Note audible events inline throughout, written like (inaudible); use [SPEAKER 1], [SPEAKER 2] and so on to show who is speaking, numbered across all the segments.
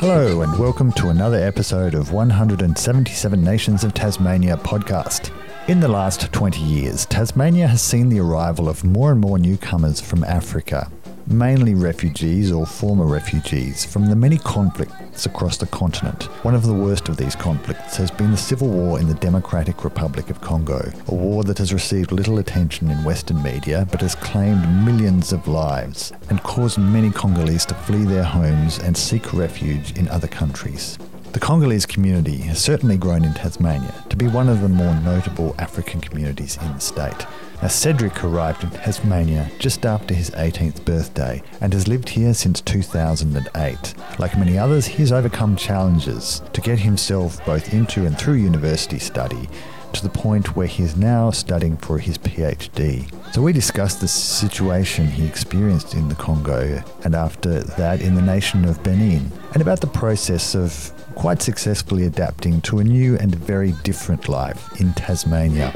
[SPEAKER 1] Hello, and welcome to another episode of 177 Nations of Tasmania podcast. In the last 20 years, Tasmania has seen the arrival of more and more newcomers from Africa, mainly refugees or former refugees from the many conflicts across the continent. One of the worst of these conflicts has been the civil war in the Democratic Republic of Congo, a war that has received little attention in Western media but has claimed millions of lives and caused many Congolese to flee their homes and seek refuge in other countries. The Congolese community has certainly grown in Tasmania to be one of the more notable African communities in the state. Now, Cedric arrived in Tasmania just after his 18th birthday and has lived here since 2008. Like many others, he has overcome challenges to get himself both into and through university study to the point where he is now studying for his PhD. So we discussed the situation he experienced in the Congo and after that in the nation of Benin, and about the process of quite successfully adapting to a new and very different life in Tasmania.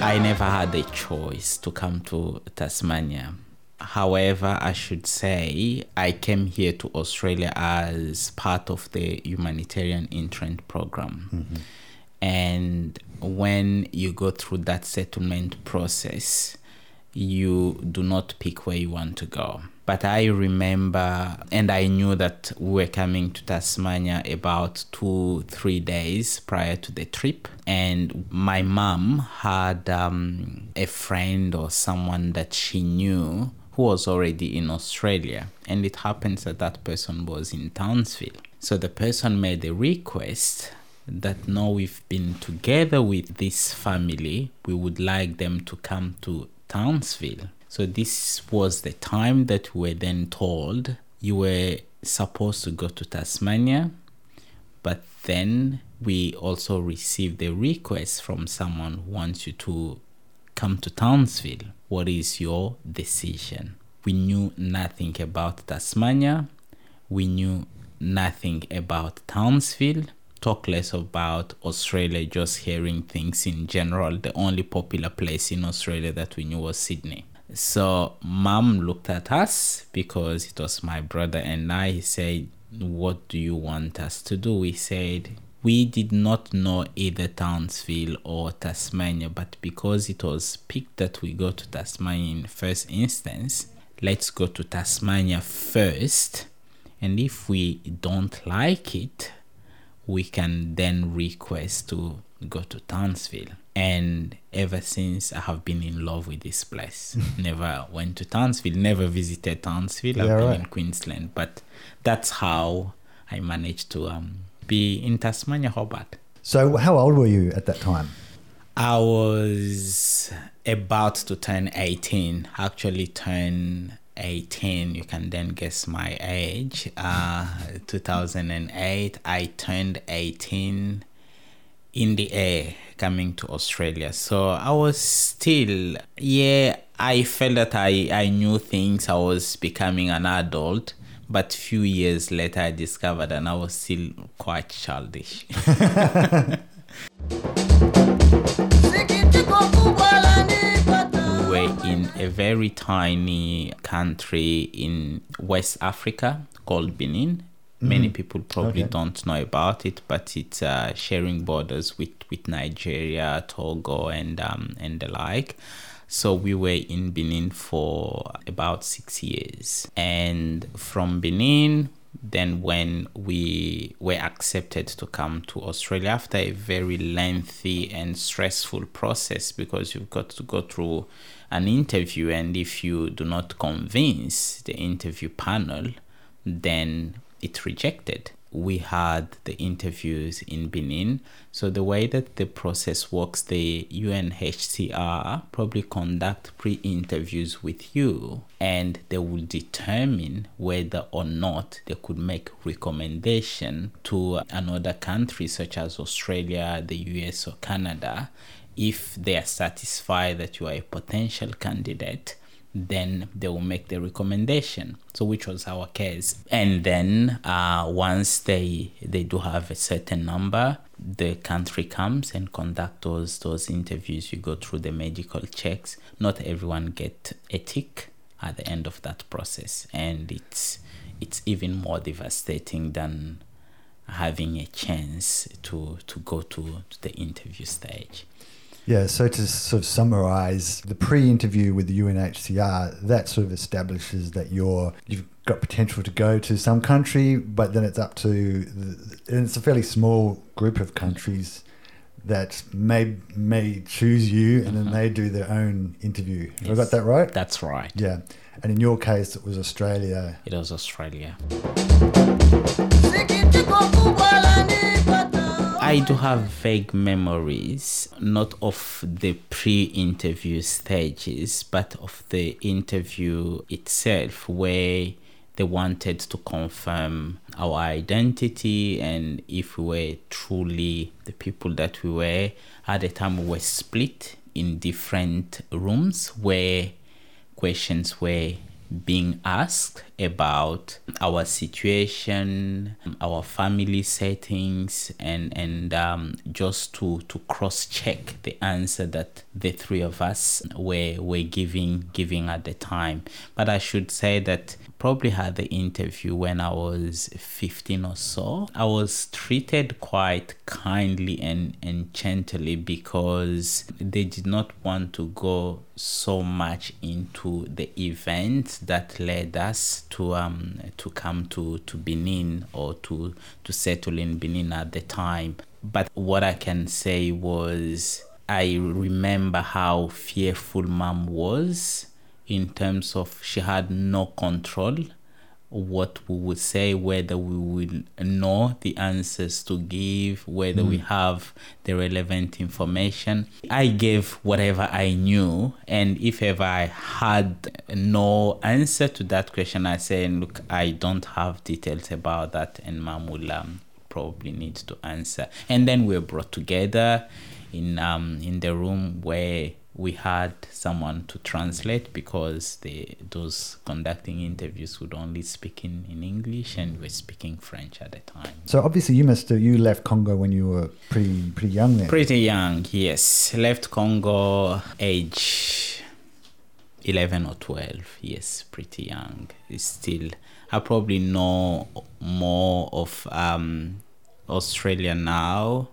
[SPEAKER 2] I never had a choice to come to Tasmania. However, I should say I came here to Australia as part of the humanitarian entrant program. Mm-hmm. And when you go through that settlement process, you do not pick where you want to go. But I remember, and I knew that we were coming to Tasmania about two, three days prior to the trip. And my mom had um, a friend or someone that she knew who was already in Australia. And it happens that that person was in Townsville. So the person made a request that now we've been together with this family, we would like them to come to Townsville. So this was the time that we were then told you were supposed to go to Tasmania, but then we also received a request from someone who wants you to come to Townsville. What is your decision? We knew nothing about Tasmania. We knew nothing about Townsville. Talk less about Australia, just hearing things in general. The only popular place in Australia that we knew was Sydney. So, mom looked at us because it was my brother and I. He said, What do you want us to do? We said, we did not know either Townsville or Tasmania, but because it was picked that we go to Tasmania in first instance, let's go to Tasmania first. And if we don't like it, we can then request to go to Townsville. And ever since, I have been in love with this place. (laughs) never went to Townsville, never visited Townsville. I've been right. in Queensland, but that's how I managed to um, be in Tasmania, Hobart.
[SPEAKER 1] So, how old were you at that time?
[SPEAKER 2] I was about to turn 18, actually turn 18. You can then guess my age. Uh, 2008, I turned 18 in the air coming to Australia. So I was still, yeah, I felt that I, I knew things. I was becoming an adult but few years later I discovered and I was still quite childish. (laughs) (laughs) we were in a very tiny country in West Africa called Benin. Many mm. people probably okay. don't know about it, but it's uh, sharing borders with, with Nigeria, Togo, and um, and the like. So we were in Benin for about six years. And from Benin, then when we were accepted to come to Australia after a very lengthy and stressful process because you've got to go through an interview and if you do not convince the interview panel then it's rejected we had the interviews in Benin. So the way that the process works, the UNHCR probably conduct pre-interviews with you and they will determine whether or not they could make recommendation to another country such as Australia, the US or Canada if they are satisfied that you are a potential candidate then they will make the recommendation. So which was our case. And then uh, once they they do have a certain number the country comes and conduct those those interviews. You go through the medical checks. Not everyone get a tick at the end of that process, and it's it's even more devastating than having a chance to to go to, to the interview stage.
[SPEAKER 1] Yeah, so to sort of summarize the pre-interview with the UNHCR, that sort of establishes that you're you've got potential to go to some country, but then it's up to the, and it's a fairly small group of countries that may may choose you and then uh-huh. they do their own interview. Have I got that right?
[SPEAKER 2] That's right.
[SPEAKER 1] Yeah. And in your case it was Australia.
[SPEAKER 2] It was Australia. I do have vague memories, not of the pre interview stages, but of the interview itself, where they wanted to confirm our identity and if we were truly the people that we were. At the time, we were split in different rooms where questions were being asked about our situation, our family settings, and and um, just to to cross check the answer that the three of us were were giving giving at the time. But I should say that probably had the interview when I was 15 or so. I was treated quite kindly and, and gently because they did not want to go so much into the event that led us to um to come to, to Benin or to to settle in Benin at the time. But what I can say was I remember how fearful mom was in terms of she had no control what we would say, whether we will know the answers to give, whether mm. we have the relevant information. I gave whatever I knew, and if ever I had no answer to that question, I say, look, I don't have details about that, and Mamula probably needs to answer. And then we're brought together in um in the room where we had someone to translate because the those conducting interviews would only speak in, in English and we're speaking French at the time.
[SPEAKER 1] So obviously you must have, you left Congo when you were pretty pretty young then.
[SPEAKER 2] Pretty young, yes. Left Congo age eleven or twelve. Yes, pretty young. It's still I probably know more of um, Australia now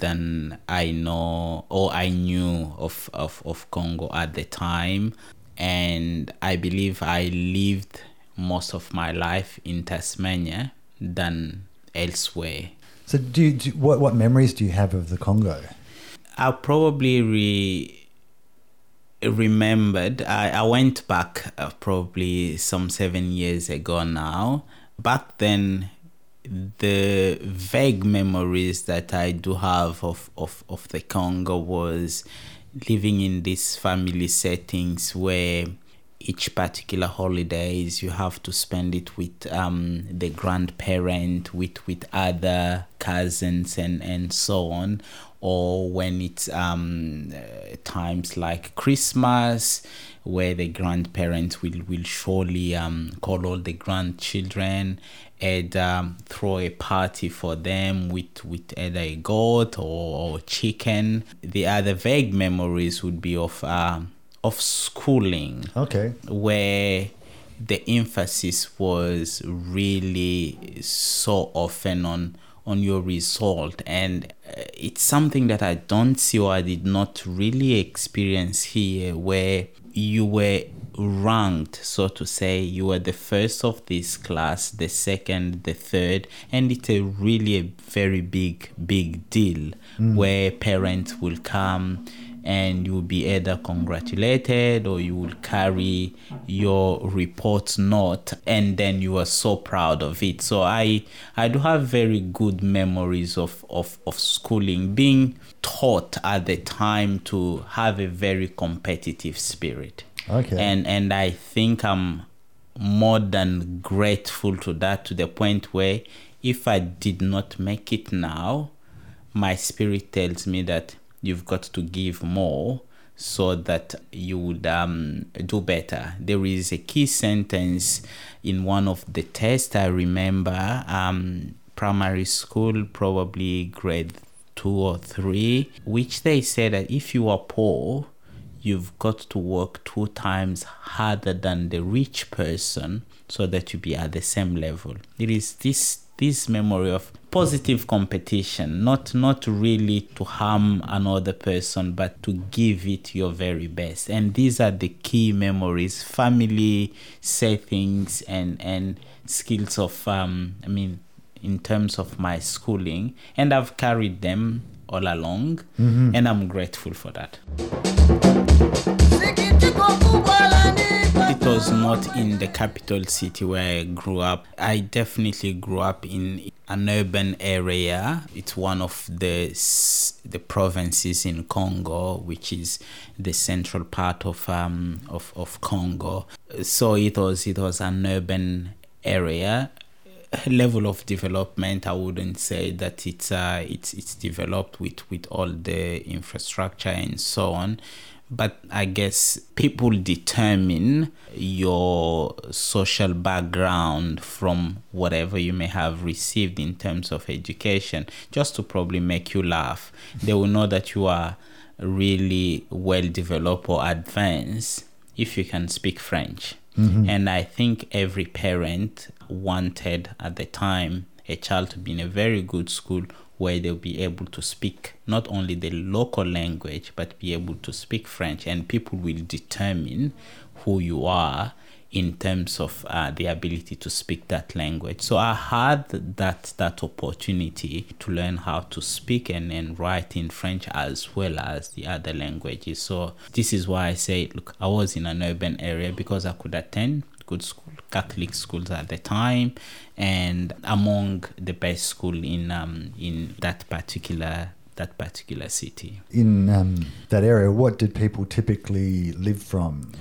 [SPEAKER 2] than I know or I knew of, of, of Congo at the time. And I believe I lived most of my life in Tasmania than elsewhere.
[SPEAKER 1] So, do, you, do what what memories do you have of the Congo?
[SPEAKER 2] I probably re, remembered. I, I went back uh, probably some seven years ago now. Back then, the vague memories that I do have of, of, of the Congo was living in these family settings where each particular holidays you have to spend it with um, the grandparent with with other cousins and and so on. Or when it's um, uh, times like christmas where the grandparents will will surely um, call all the grandchildren and um, throw a party for them with with either a goat or, or chicken. The other vague memories would be of uh, of schooling.
[SPEAKER 1] Okay.
[SPEAKER 2] Where the emphasis was really so often on on your result and uh, it's something that I don't see or I did not really experience here where you were ranked, so to say. You were the first of this class, the second, the third, and it's a really a very big, big deal mm. where parents will come and you will be either congratulated or you will carry your report note and then you are so proud of it so i i do have very good memories of of, of schooling being taught at the time to have a very competitive spirit
[SPEAKER 1] Okay.
[SPEAKER 2] And and I think I'm more than grateful to that to the point where if I did not make it now, my spirit tells me that you've got to give more so that you would um, do better. There is a key sentence in one of the tests I remember, um, primary school, probably grade two or three, which they said that if you are poor, you've got to work two times harder than the rich person so that you be at the same level. It is this this memory of positive competition, not not really to harm another person, but to give it your very best. And these are the key memories, family settings and and skills of um I mean in terms of my schooling and I've carried them all along mm-hmm. and I'm grateful for that. It was not in the capital city where I grew up. I definitely grew up in an urban area. It's one of the the provinces in Congo, which is the central part of um of, of Congo. So it was it was an urban area level of development i wouldn't say that it's uh, it's it's developed with with all the infrastructure and so on but i guess people determine your social background from whatever you may have received in terms of education just to probably make you laugh they will know that you are really well developed or advanced if you can speak french mm-hmm. and i think every parent wanted at the time a child to be in a very good school where they'll be able to speak not only the local language but be able to speak French, and people will determine who you are in terms of uh, the ability to speak that language. So I had that that opportunity to learn how to speak and, and write in French as well as the other languages. So this is why I say, look, I was in an urban area because I could attend good school, Catholic schools at the time, and among the best school in um, in that particular that particular city.
[SPEAKER 1] In um, that area, what did people typically live from?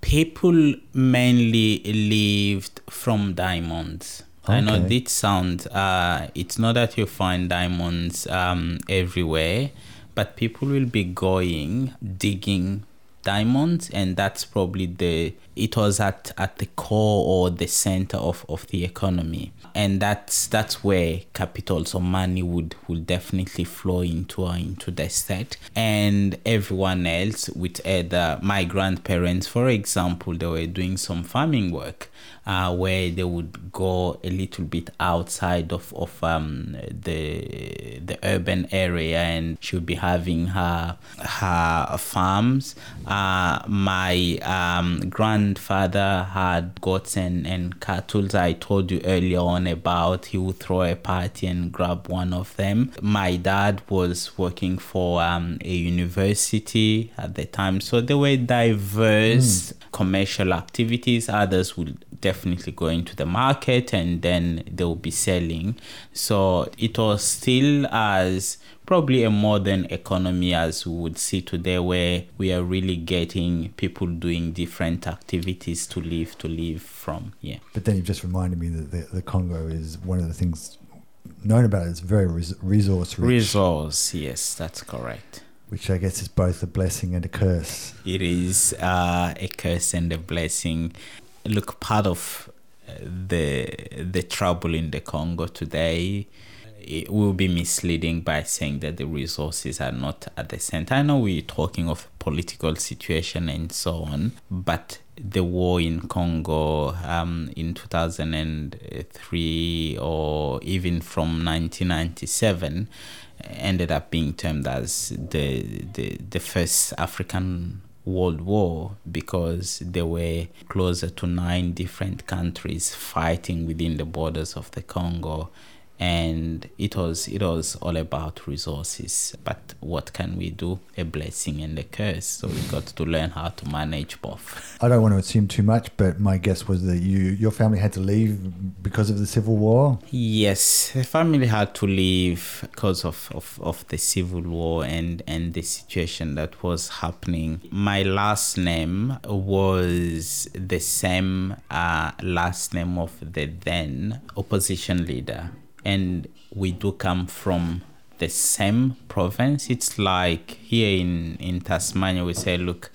[SPEAKER 2] People mainly lived from diamonds. Okay. I know this sounds. Uh, it's not that you find diamonds um, everywhere, but people will be going digging diamonds, and that's probably the it was at, at the core or the center of, of the economy. And that's that's where capital, so money would, would definitely flow into uh, into the state. And everyone else with either my grandparents, for example, they were doing some farming work uh, where they would go a little bit outside of, of um, the the urban area and she would be having her her farms. Uh, my um, grandfather had gotten and, cattle I told you earlier on about. He would throw a party and grab one of them. My dad was working for um, a university at the time, so there were diverse mm. commercial activities. Others would definitely go into the market and then they'll be selling. So it was still as probably a modern economy as we would see today where we are really getting people doing different activities to live to live from. Yeah.
[SPEAKER 1] But then you've just reminded me that the, the Congo is one of the things known about it is very res- resource rich.
[SPEAKER 2] Resource, yes, that's correct
[SPEAKER 1] which I guess is both a blessing and a curse.
[SPEAKER 2] It is uh, a curse and a blessing look, part of uh, the the trouble in the Congo today it will be misleading by saying that the resources are not at the center. I know we're talking of political situation and so on, but the war in Congo um, in 2003 or even from 1997 ended up being termed as the, the, the first African World War because there were closer to nine different countries fighting within the borders of the Congo and it was it was all about resources. But what can we do? A blessing and a curse. So we got to learn how to manage both.
[SPEAKER 1] I don't want to assume too much but my guess was that you your family had to leave because of the civil war?
[SPEAKER 2] Yes the family had to leave because of, of, of the civil war and and the situation that was happening. My last name was the same uh, last name of the then opposition leader and we do come from the same province. It's like here in, in Tasmania, we say, look,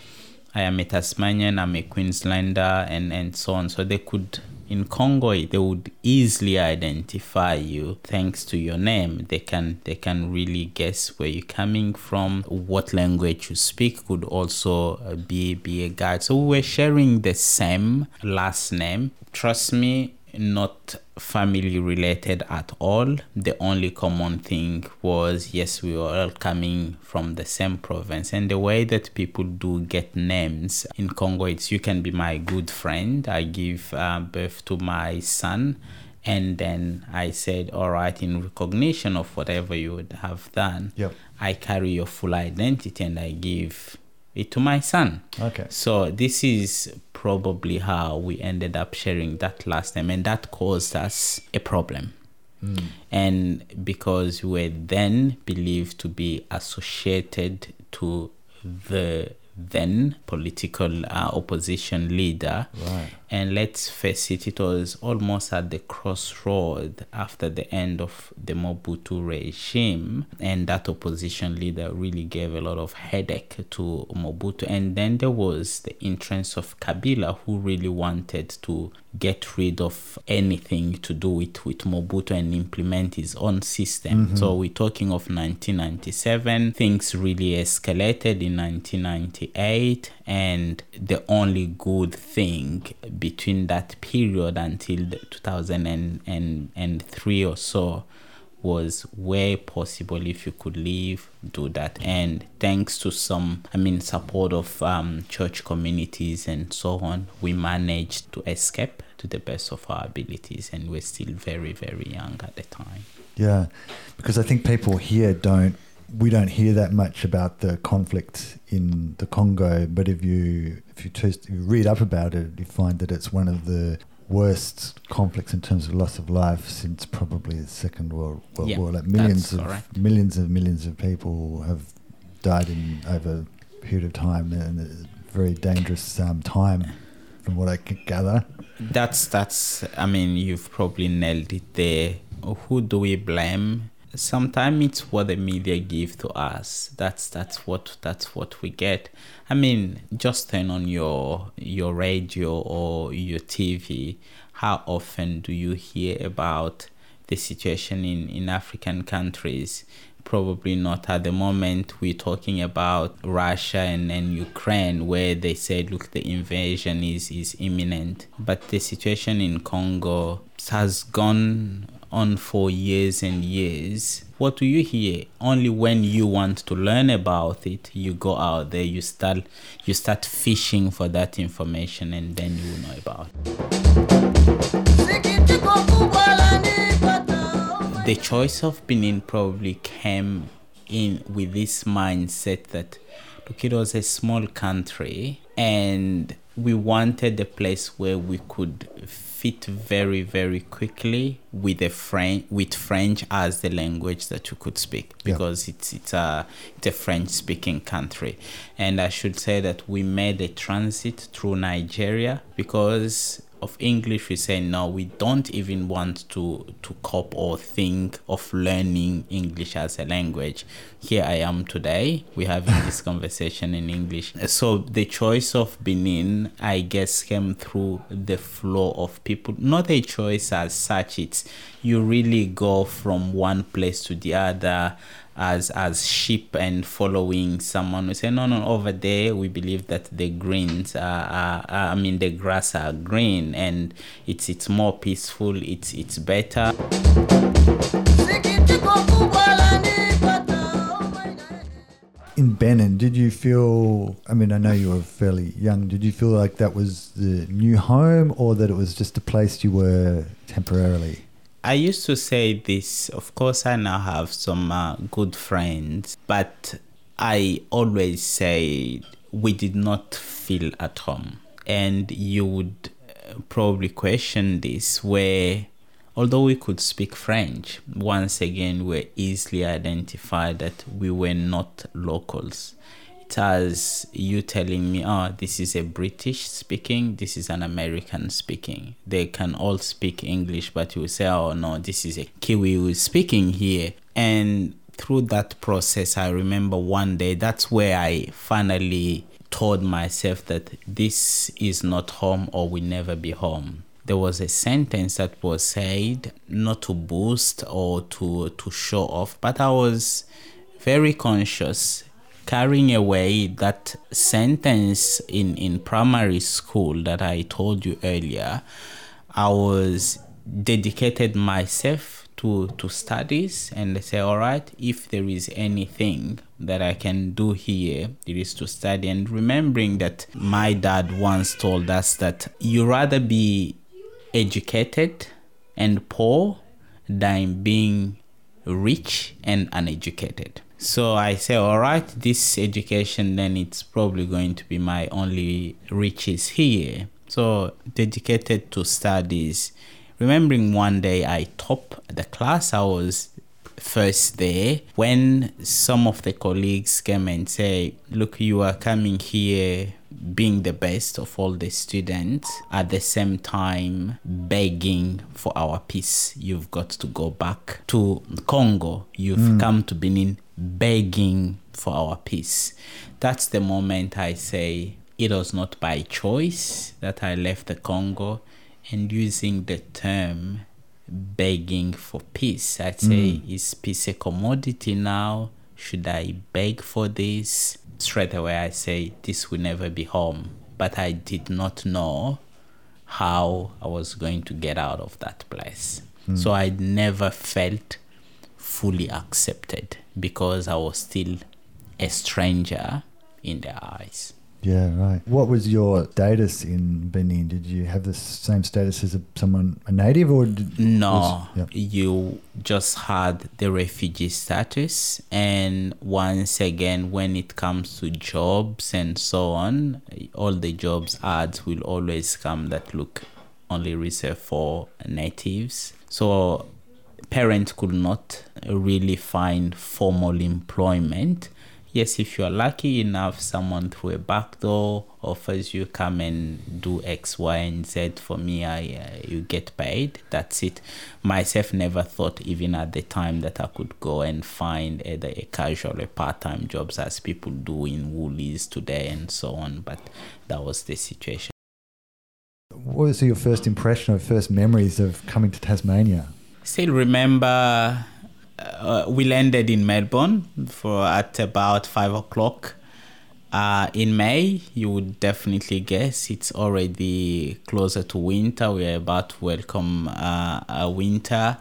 [SPEAKER 2] I am a Tasmanian, I'm a Queenslander, and, and so on. So they could in Congo they would easily identify you thanks to your name. They can they can really guess where you're coming from, what language you speak could also uh, be be a guide. So we were sharing the same last name. Trust me, not family related at all. The only common thing was yes, we were all coming from the same province. And the way that people do get names in Congo, it's you can be my good friend. I give uh, birth to my son. And then I said, all right, in recognition of whatever you would have done,
[SPEAKER 1] Yep.
[SPEAKER 2] I carry your full identity and I give it to my son.
[SPEAKER 1] Okay.
[SPEAKER 2] So this is probably how we ended up sharing that last name, and that caused us a problem. And because we were then believed to be associated to the then political uh, opposition leader,
[SPEAKER 1] Right.
[SPEAKER 2] And let's face it, it was almost at the crossroad after the end of the Mobutu regime, and that opposition leader really gave a lot of headache to Mobutu. And then there was the entrance of Kabila, who really wanted to get rid of anything to do with, with Mobutu and implement his own system. Mm-hmm. So we're talking of 1997. Things really escalated in 1998, and the only good thing between that period until the 2003 or so was where possible if you could leave do that and thanks to some i mean support of um, church communities and so on we managed to escape to the best of our abilities and we're still very very young at the time
[SPEAKER 1] Yeah, because I think people here don't. We don't hear that much about the conflict in the Congo, but if you if you, just, you read up about it, you find that it's one of the worst conflicts in terms of loss of life since probably the Second World, World
[SPEAKER 2] Yeah,
[SPEAKER 1] War. Like millions of
[SPEAKER 2] correct.
[SPEAKER 1] millions and millions of people have died in over a period of time, and a very dangerous um, time, from what I can gather.
[SPEAKER 2] that's that's i mean you've probably nailed it there who do we blame sometimes it's what the media give to us. That's that's what that's what we get. I mean just turn on your your radio or your tv how often do you hear about the situation in in african countries? Probably not at the moment. We're talking about russia and, and ukraine where they said look the invasion is is imminent. But the situation in congo has gone on for years and years what do you hear? Only when you want to learn about it you go out there you start you start fishing for that information and then you know about it. The choice of Benin probably came in with this mindset that look, it was a small country and we wanted a place where we could fit very, very quickly with a French with French as the language that you could speak
[SPEAKER 1] Yeah.
[SPEAKER 2] because it's it's a it's a French speaking country. And I should say that we made a transit through Nigeria because of English, we say no, we don't even want to to cope or think of learning English as a language. Here I am today. We're having this (laughs) conversation in English. So the choice of Benin, I guess, came through the flow of people. Not a choice as such. It's you really go from one place to the other as as sheep and following someone we say no no over there we believe that the greens are, are, are i mean the grass are green and it's it's more peaceful it's it's better
[SPEAKER 1] In Benin, did you feel? I mean, I know you were fairly young. Did you feel like that was the new home, or that it was just a place you were temporarily?
[SPEAKER 2] I used to say this. Of course, I now have some uh, good friends, but I always say we did not feel at home. And you would uh, probably question this where, although we could speak French, once again, we're easily identified that we were not locals. Has you telling me, oh, this is a British speaking, this is an American speaking. They can all speak English, but you say, oh, no, this is a Kiwi who is speaking here. And through that process, I remember one day, that's where I finally told myself that this is not home or will never be home. there was a sentence that was said not to boost or to to show off, but I was very conscious carrying away that sentence in in primary school that I told you earlier. I was dedicated myself to to studies and say all right if there is anything that i can do here it is to study and remembering that my dad once told us that you rather be educated and poor than being rich and uneducated so i say all right this education then it's probably going to be my only riches here so dedicated to studies remembering one day I topped the class. I was first there when some of the colleagues came and say look you are coming here being the best of all the students at the same time begging for our peace. You've got to go back to congo. You've mm. come to benin begging for our peace. That's the moment i say it was not by choice that i left the congo and using the term begging for peace. I'd say, mm. is peace a commodity now? Should I beg for this? Straight away, I say, this will never be home. But I did not know how I was going to get out of that place. Mm. So I never felt fully accepted because I was still a stranger in their eyes.
[SPEAKER 1] Yeah, right. What was your status in Benin? Did you have the same status as a, someone, a native, or did,
[SPEAKER 2] no? Was, yeah. You just had the refugee status, and once again, when it comes to jobs and so on, all the jobs ads will always come that look only reserved for natives. So parents could not really find formal employment yes, if you are lucky enough, someone through a back door offers you come and do X, Y, and Z for me, I uh, you get paid. That's it. Myself never thought even at the time that I could go and find either a casual or part-time jobs as people do in Woolies today and so on. But that was the situation.
[SPEAKER 1] What was your first impression or first memories of coming to Tasmania?
[SPEAKER 2] Still remember uh, we landed in Melbourne for at about five o'clock. Uh, in May, you would definitely guess it's already closer to winter. We are about to welcome uh, a winter,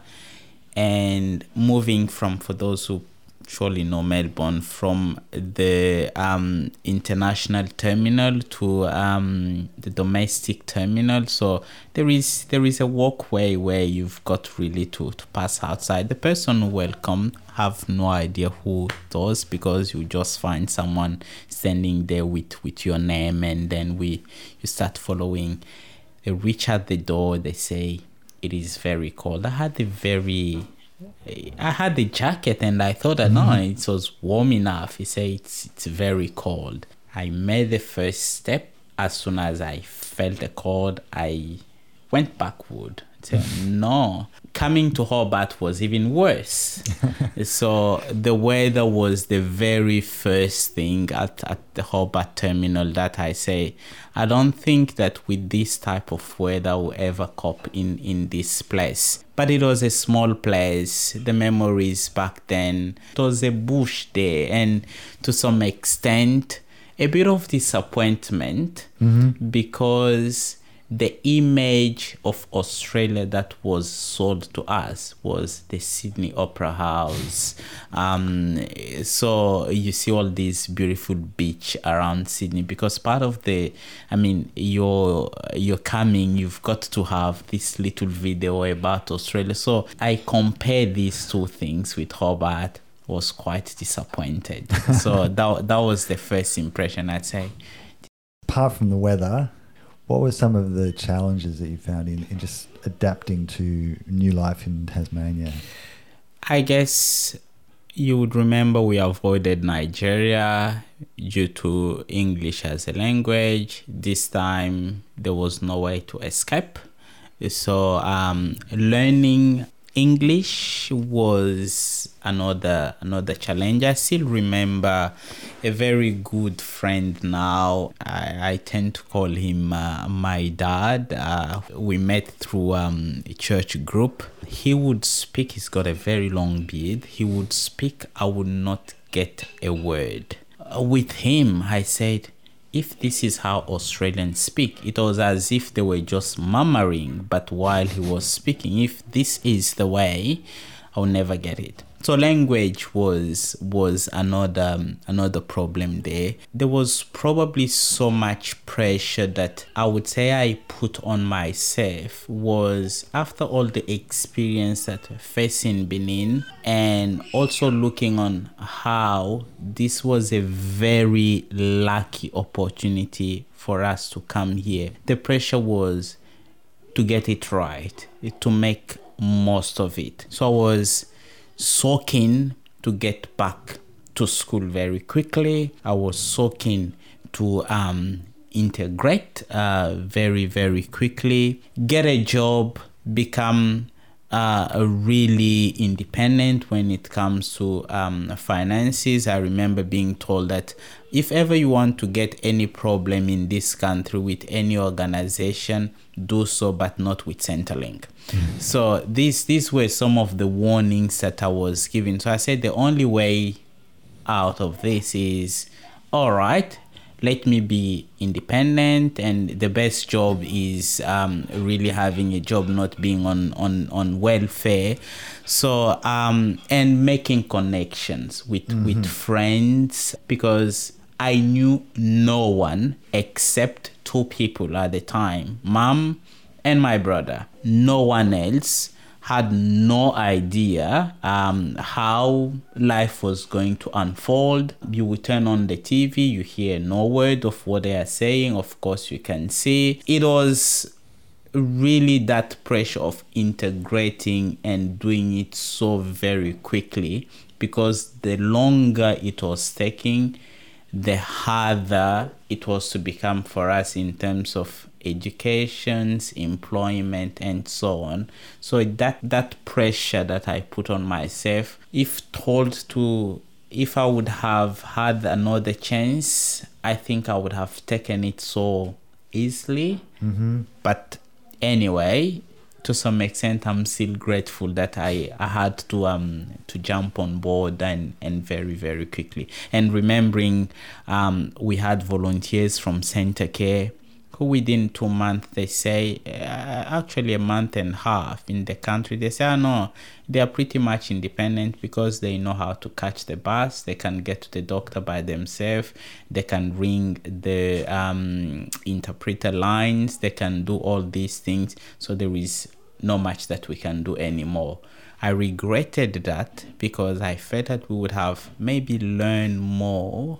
[SPEAKER 2] and moving from for those who surely know Melbourne from the um, international terminal to um, the domestic terminal. So there is there is a walkway where you've got really to, to pass outside. The person welcome have no idea who does because you just find someone standing there with, with your name and then we you start following. They reach at the door, they say it is very cold. I had a very I had the jacket and I thought that mm-hmm. no, it was warm enough. He said it's it's very cold. I made the first step. As soon as I felt the cold, I went backward. No, coming to Hobart was even worse. (laughs) so the weather was the very first thing at, at the Hobart terminal that I say, I don't think that with this type of weather we'll ever cop in, in this place. But it was a small place. The memories back then, it was a bush there, and to some extent, a bit of disappointment mm-hmm. because the image of Australia that was sold to us was the Sydney Opera House. Um, so you see all these beautiful beach around Sydney because part of the, I mean, you're you're coming, you've got to have this little video about Australia. So I compare these two things with Hobart. Was quite disappointed. so (laughs) that that was the first impression I'd say.
[SPEAKER 1] Apart from the weather, what were some of the challenges that you found in, in just adapting to new life in Tasmania?
[SPEAKER 2] I guess you would remember we avoided Nigeria due to English as a language. This time there was no way to escape. So, um, learning English was another another challenge. I still remember a very good friend now. I, I tend to call him uh, my dad. Uh, we met through um, a church group. He would speak. He's got a very long beard. He would speak. I would not get a word. Uh, with him, I said, if this is how Australians speak, it was as if they were just murmuring, but while he was speaking, if this is the way, I'll never get it so language was was another um, another problem there. There was probably so much pressure that i would say i put on myself was after all the experience that facing benin and also looking on how this was a very lucky opportunity for us to come here. The pressure was to get it right to make most of it. So i was so keen to get back to school very quickly. I was so keen to um, integrate uh, very, very quickly, get a job, become uh, really independent when it comes to um, finances. I remember being told that if ever you want to get any problem in this country with any organization, do so, but not with Centrelink. Mm. So these these were some of the warnings that I was given. So I said the only way out of this is all right let me be independent and the best job is um, really having a job not being on on on welfare. So um, and making connections with mm-hmm. with friends because i knew no one except two people at the time mom and my brother. No one else had no idea um, how life was going to unfold. You would turn on the TV, you hear no word of what they are saying. Of course, you can see it was really that pressure of integrating and doing it so very quickly because the longer it was taking, the harder it was to become for us in terms of educations, employment, and so on. So that that pressure that I put on myself, if told to, if I would have had another chance, I think I would have taken it so easily. Mm-hmm. But anyway, to some extent I'm still grateful that I, I had to um to jump on board and, and very very quickly and remembering um we had volunteers from Centacare who within two months they say uh, actually a month and a half in the country. They say oh no they are pretty much independent because they know how to catch the bus. They can get to the doctor by themselves. They can ring the um, interpreter lines. They can do all these things. So there is not much that we can do anymore. I regretted that because I felt that we would have maybe learned more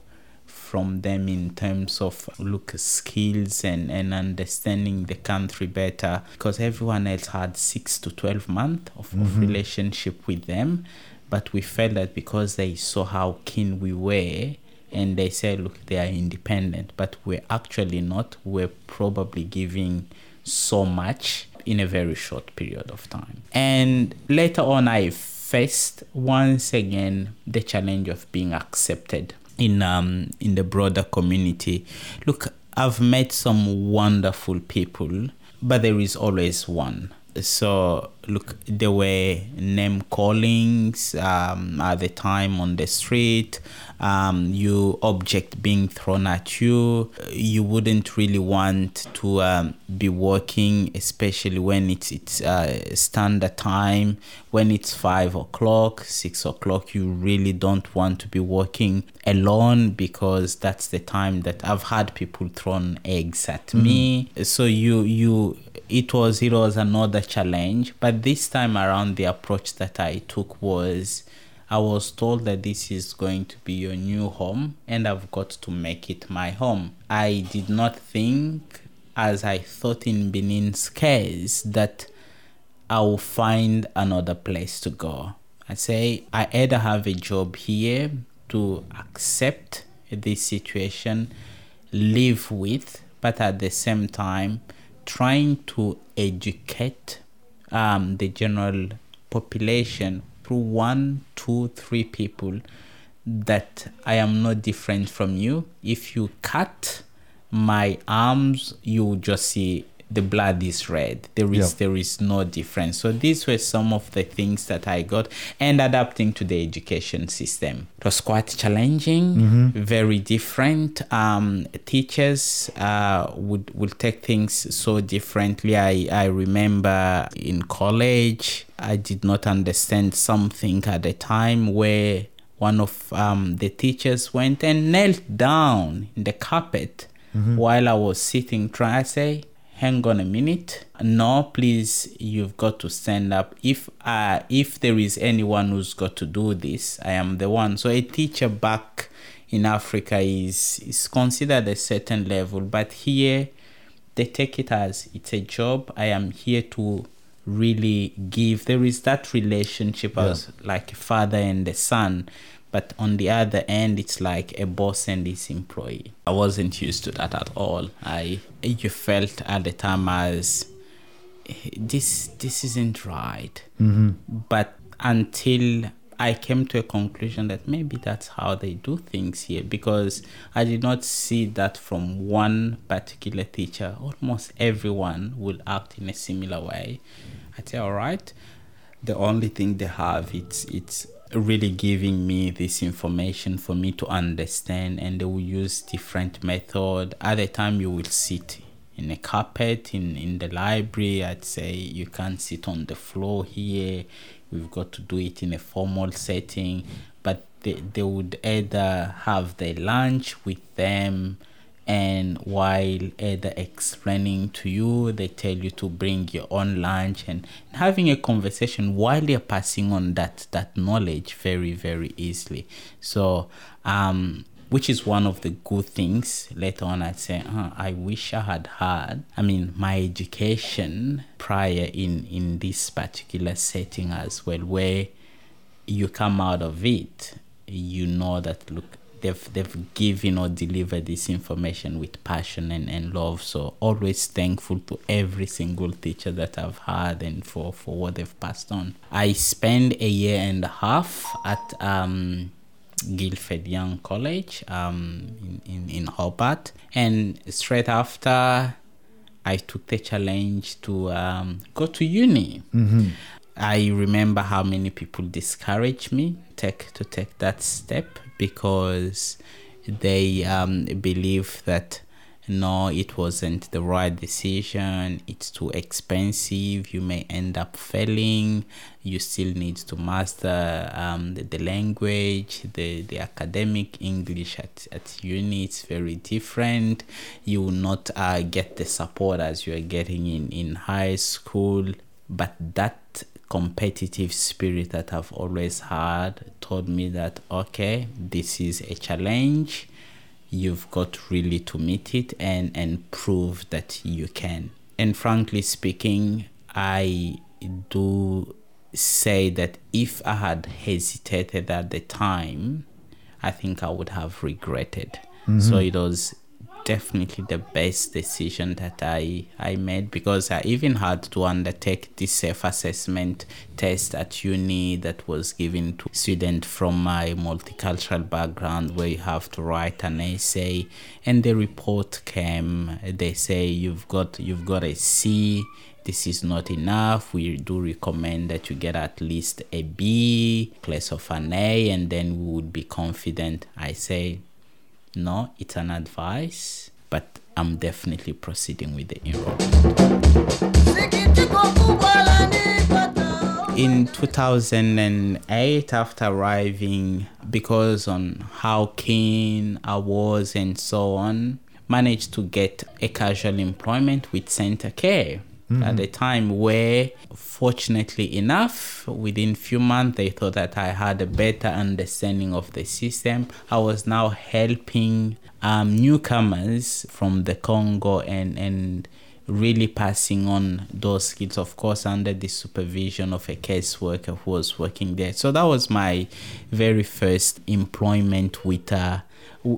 [SPEAKER 2] from them in terms of look skills and, and understanding the country better. Because everyone else had six to 12 months of, mm-hmm. of relationship with them. But we felt that because they saw how keen we were and they said look they are independent. But we're actually not. We're probably giving so much in a very short period of time. And later on i faced once again the challenge of being accepted in um in the broader community. Look, I've met some wonderful people, but there is always one. So look, there were name callings um, at the time on the street um, you object being thrown at you you wouldn't really want to um, be working especially when it's it's uh, standard time when it's five o'clock six o'clock you really don't want to be working alone because that's the time that i've had people thrown eggs at mm-hmm. me so you you it was it was another challenge but this time around the approach that i took was I was told that this is going to be your new home and I've got to make it my home. I did not think, as I thought in Benin's case, that I will find another place to go. I say I either have a job here to accept this situation, live with, but at the same time, trying to educate um, the general population through one, two, three people that I am not different from you. If you cut my arms, you just see the blood is red. There is
[SPEAKER 1] Yep.
[SPEAKER 2] there is no difference. So these were some of the things that I got and adapting to the education system. It was quite challenging, very different. Um, teachers uh, would would take things so differently. I, I remember in college I did not understand something at the time where one of um, the teachers went and knelt down in the carpet while I was sitting trying I say hang on a minute. No please you've got to stand up. If uh if there is anyone who's got to do this i am the one. So a teacher back in africa is is considered a certain level but here they take it as it's a job. I am here to really give. There is that relationship as like a father and a son but on the other end it's like a boss and his employee i wasn't used to that at all i you felt at the time as this this isn't right mm-hmm. but until I came to a conclusion that maybe that's how they do things here because I did not see that from one particular teacher. Almost everyone will act in a similar way. I say, all right, the only thing they have it's it's really giving me this information for me to understand and they will use different method. At the time you will sit in a carpet in in the library. I'd say you can't sit on the floor here. We've got to do it in a formal setting. But they, they would either have their lunch with them and while either explaining to you they tell you to bring your own lunch and having a conversation while they're passing on that that knowledge very very easily. So um which is one of the good things later on i'd say uh, i wish i had had i mean my education prior in in this particular setting as well where you come out of it you know that look they've they've given or delivered this information with passion and, and love so always thankful to every single teacher that i've had and for for what they've passed on i spent a year and a half at um Guildford Young College um, in, in, in Hobart. And straight after, I took the challenge to um, go to uni. I remember how many people discouraged me take to take that step because they um, believe that no, it wasn't the right decision. It's too expensive. You may end up failing. You still need to master um, the, the language, the, the academic English at, at uni. It's very different. You will not uh, get the support as you are getting in, in high school. But that competitive spirit that I've always had told me that, okay, this is a challenge. You've got really to meet it and and prove that you can. And frankly speaking i do say that if i had hesitated at the time i think i would have regretted. Mm-hmm. So it was definitely the best decision that I, I made because I even had to undertake this self assessment test at uni that was given to students from my multicultural background where you have to write an essay and the report came. They say you've got you've got a C. This is not enough. We do recommend that you get at least a B place of an A and then we would be confident. I say no, it's an advice, but I'm definitely proceeding with the enrollment. In 2008, after arriving, because on how keen I was and so on, managed to get a casual employment with Centacare at the time where fortunately enough within few months they thought that i had a better understanding of the system. I was now helping um, newcomers from the congo and and really passing on those skills of course under the supervision of a caseworker who was working there. So that was my very first employment with uh,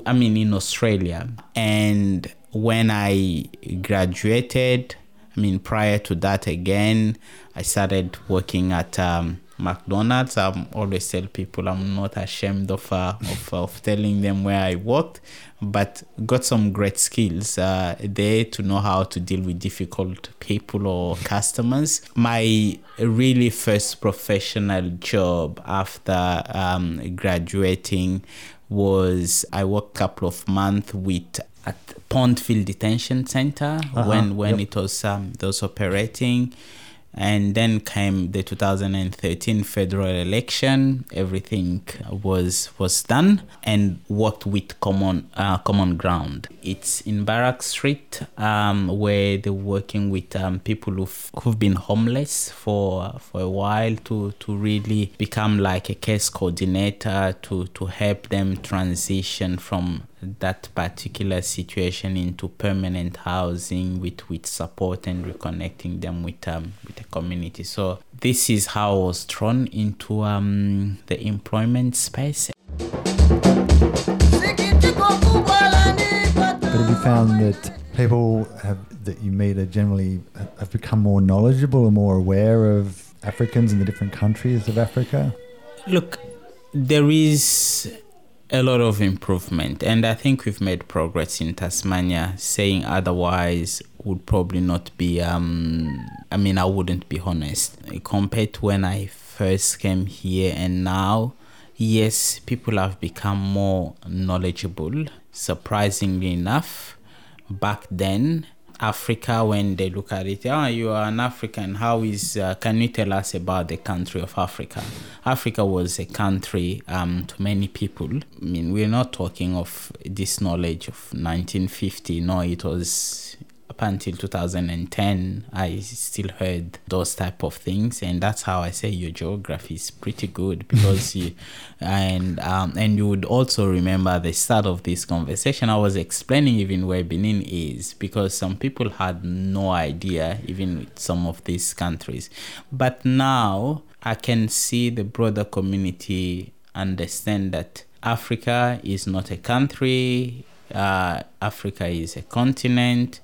[SPEAKER 2] i mean in australia. And when i graduated I mean, prior to that, again, I started working at um, McDonald's. I'm always tell people I'm not ashamed of uh, of, of telling them where I worked, but got some great skills uh, there to know how to deal with difficult people or customers. My really first professional job after um, graduating was I worked a couple of months with at Pontville Detention Center uh-huh. when when yep. it was um, it was operating and then came the 2013 federal election. Everything was was done and worked with common uh, common ground. It's in barrack street um, where they're working with um, people who've, who've been homeless for for a while to to really become like a case coordinator to to help them transition from that particular situation into permanent housing with, with support and reconnecting them with um, with the community. So this is how I was thrown into um, the employment space. But
[SPEAKER 1] have you found that people have that you meet are generally have become more knowledgeable and more aware of Africans in the different countries of Africa?
[SPEAKER 2] Look, there is a lot of improvement. And i think we've made progress in tasmania saying otherwise would probably not be um i mean i wouldn't be honest. Compared to when i first came here and now yes people have become more knowledgeable surprisingly enough. Back then Africa when they look at it. Oh, you are an African. How is? Uh, can you tell us about the country of Africa? Africa was a country um, to many people. I mean, we're not talking of this knowledge of 1950. No, it was up until 2010 i still heard those type of things and that's how i say your geography is pretty good (laughs) because you and um, and you would also remember the start of this conversation i was explaining even where benin is because some people had no idea even with some of these countries but now i can see the broader community understand that africa is not a country uh, Africa is a continent.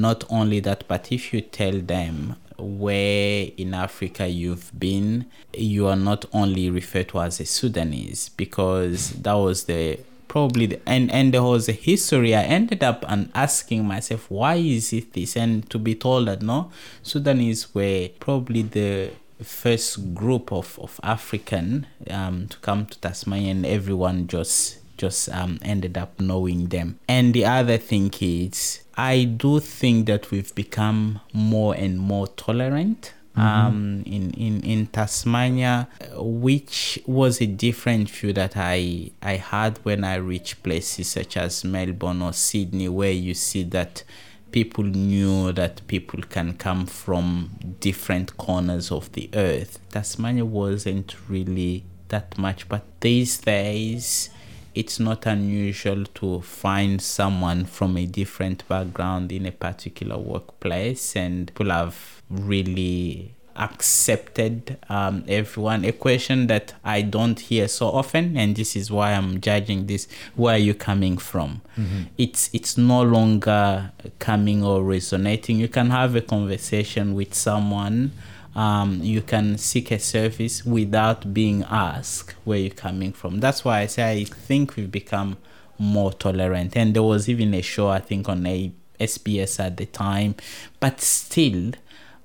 [SPEAKER 2] Not only that, but if you tell them where in Africa you've been, you are not only referred to as a Sudanese because that was the probably the, and and there was a history. I ended up and asking myself why is it this, and to be told that no, Sudanese were probably the first group of of African um, to come to Tasmania, and everyone just just um, ended up knowing them. And the other thing is, I do think that we've become more and more tolerant. Mm-hmm. Um, in, in, in Tasmania, which was a different view that I I had when I reached places such as Melbourne or Sydney, where you see that people knew that people can come from different corners of the earth. Tasmania wasn't really that much, but these days it's not unusual to find someone from a different background in a particular workplace and people have really accepted um, everyone. A question that i don't hear so often and this is why i'm judging this where are you coming from? Mm-hmm. it's it's no longer coming or resonating. You can have a conversation with someone um, you can seek a service without being asked where you're coming from. That's why I say I think we've become more tolerant. And there was even a show I think on a SBS at the time, but still.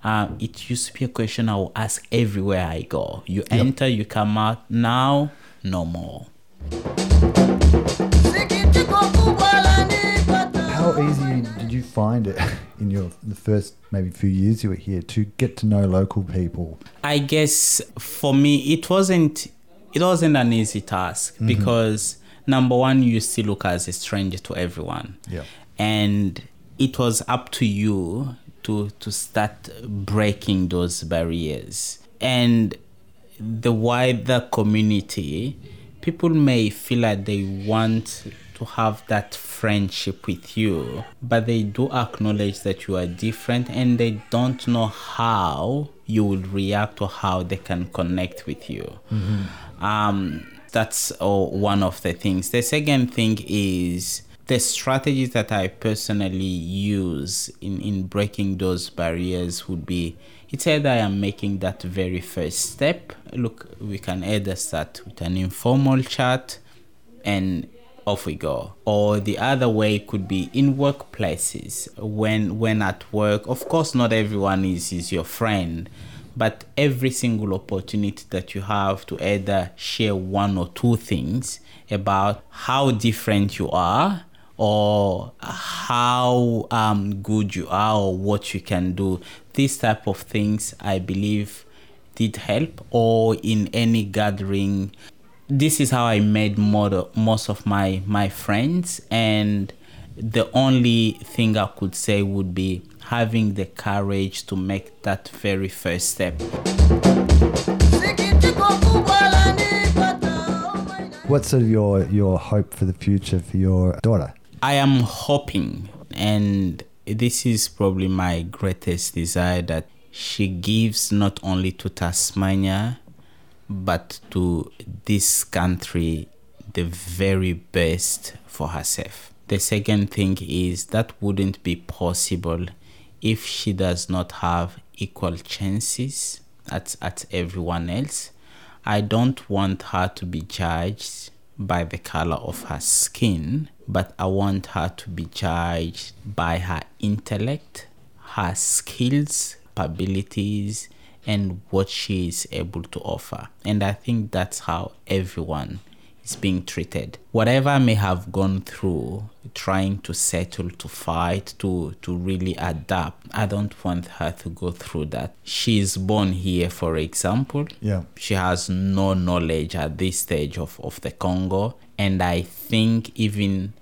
[SPEAKER 2] Uh, it used to be a question I will ask everywhere I go. You yep. enter, you come out. Now, no more.
[SPEAKER 1] How easy did you find it (laughs) in your the first maybe few years you were here to get to know local people?
[SPEAKER 2] I guess for me it wasn't it wasn't an easy task mm-hmm. because number one you still look as a stranger to everyone.
[SPEAKER 1] Yeah.
[SPEAKER 2] And it was up to you to to start breaking those barriers. And the wider community, people may feel like they want to have that friendship with you, but they do acknowledge that you are different and they don't know how you will react or how they can connect with you. Mm-hmm. Um, that's oh, one of the things. The second thing is the strategies that I personally use in, in breaking those barriers would be it's either I am making that very first step. Look, we can either start with an informal chat and off we go. Or the other way could be in workplaces. When when at work, of course not everyone is, is your friend, but every single opportunity that you have to either share one or two things about how different you are or how um, good you are or what you can do. These type of things, I believe, did help. Or in any gathering, this is how I made more, most of my my friends. And the only thing I could say would be having the courage to make that very first step.
[SPEAKER 1] What's sort of your, your hope for the future for your daughter?
[SPEAKER 2] I am hoping, and this is probably my greatest desire, that she gives not only to Tasmania, but to this country the very best for herself. The second thing is that wouldn't be possible if she does not have equal chances at, at everyone else. I don't want her to be judged by the color of her skin, but I want her to be judged by her intellect, her skills, abilities, and what she is able to offer. And I think that's how everyone is being treated. Whatever I may have gone through, trying to settle, to fight, to, to really adapt, I don't want her to go through that. She is born here, for example.
[SPEAKER 1] Yeah.
[SPEAKER 2] She has no knowledge at this stage of, of the Congo. And I think even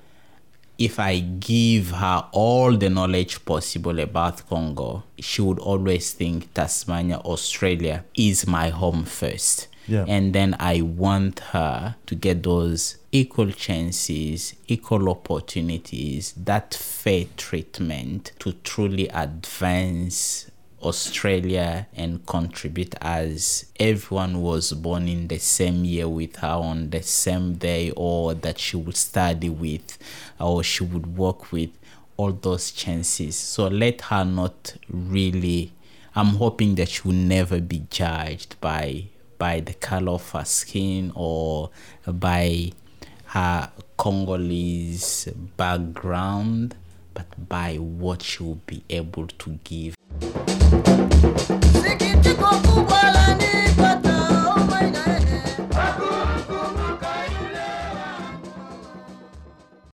[SPEAKER 2] if I give her all the knowledge possible about Congo, she would always think Tasmania, Australia is my home first.
[SPEAKER 1] Yeah.
[SPEAKER 2] And then I want her to get those equal chances, equal opportunities, that fair treatment to truly advance Australia and contribute as everyone was born in the same year with her on the same day or that she would study with or she would work with all those chances. So let her not really I'm hoping that she will never be judged by by the color of her skin or by her Congolese background, but by what she will be able to give. Seguinte, corpo, bola.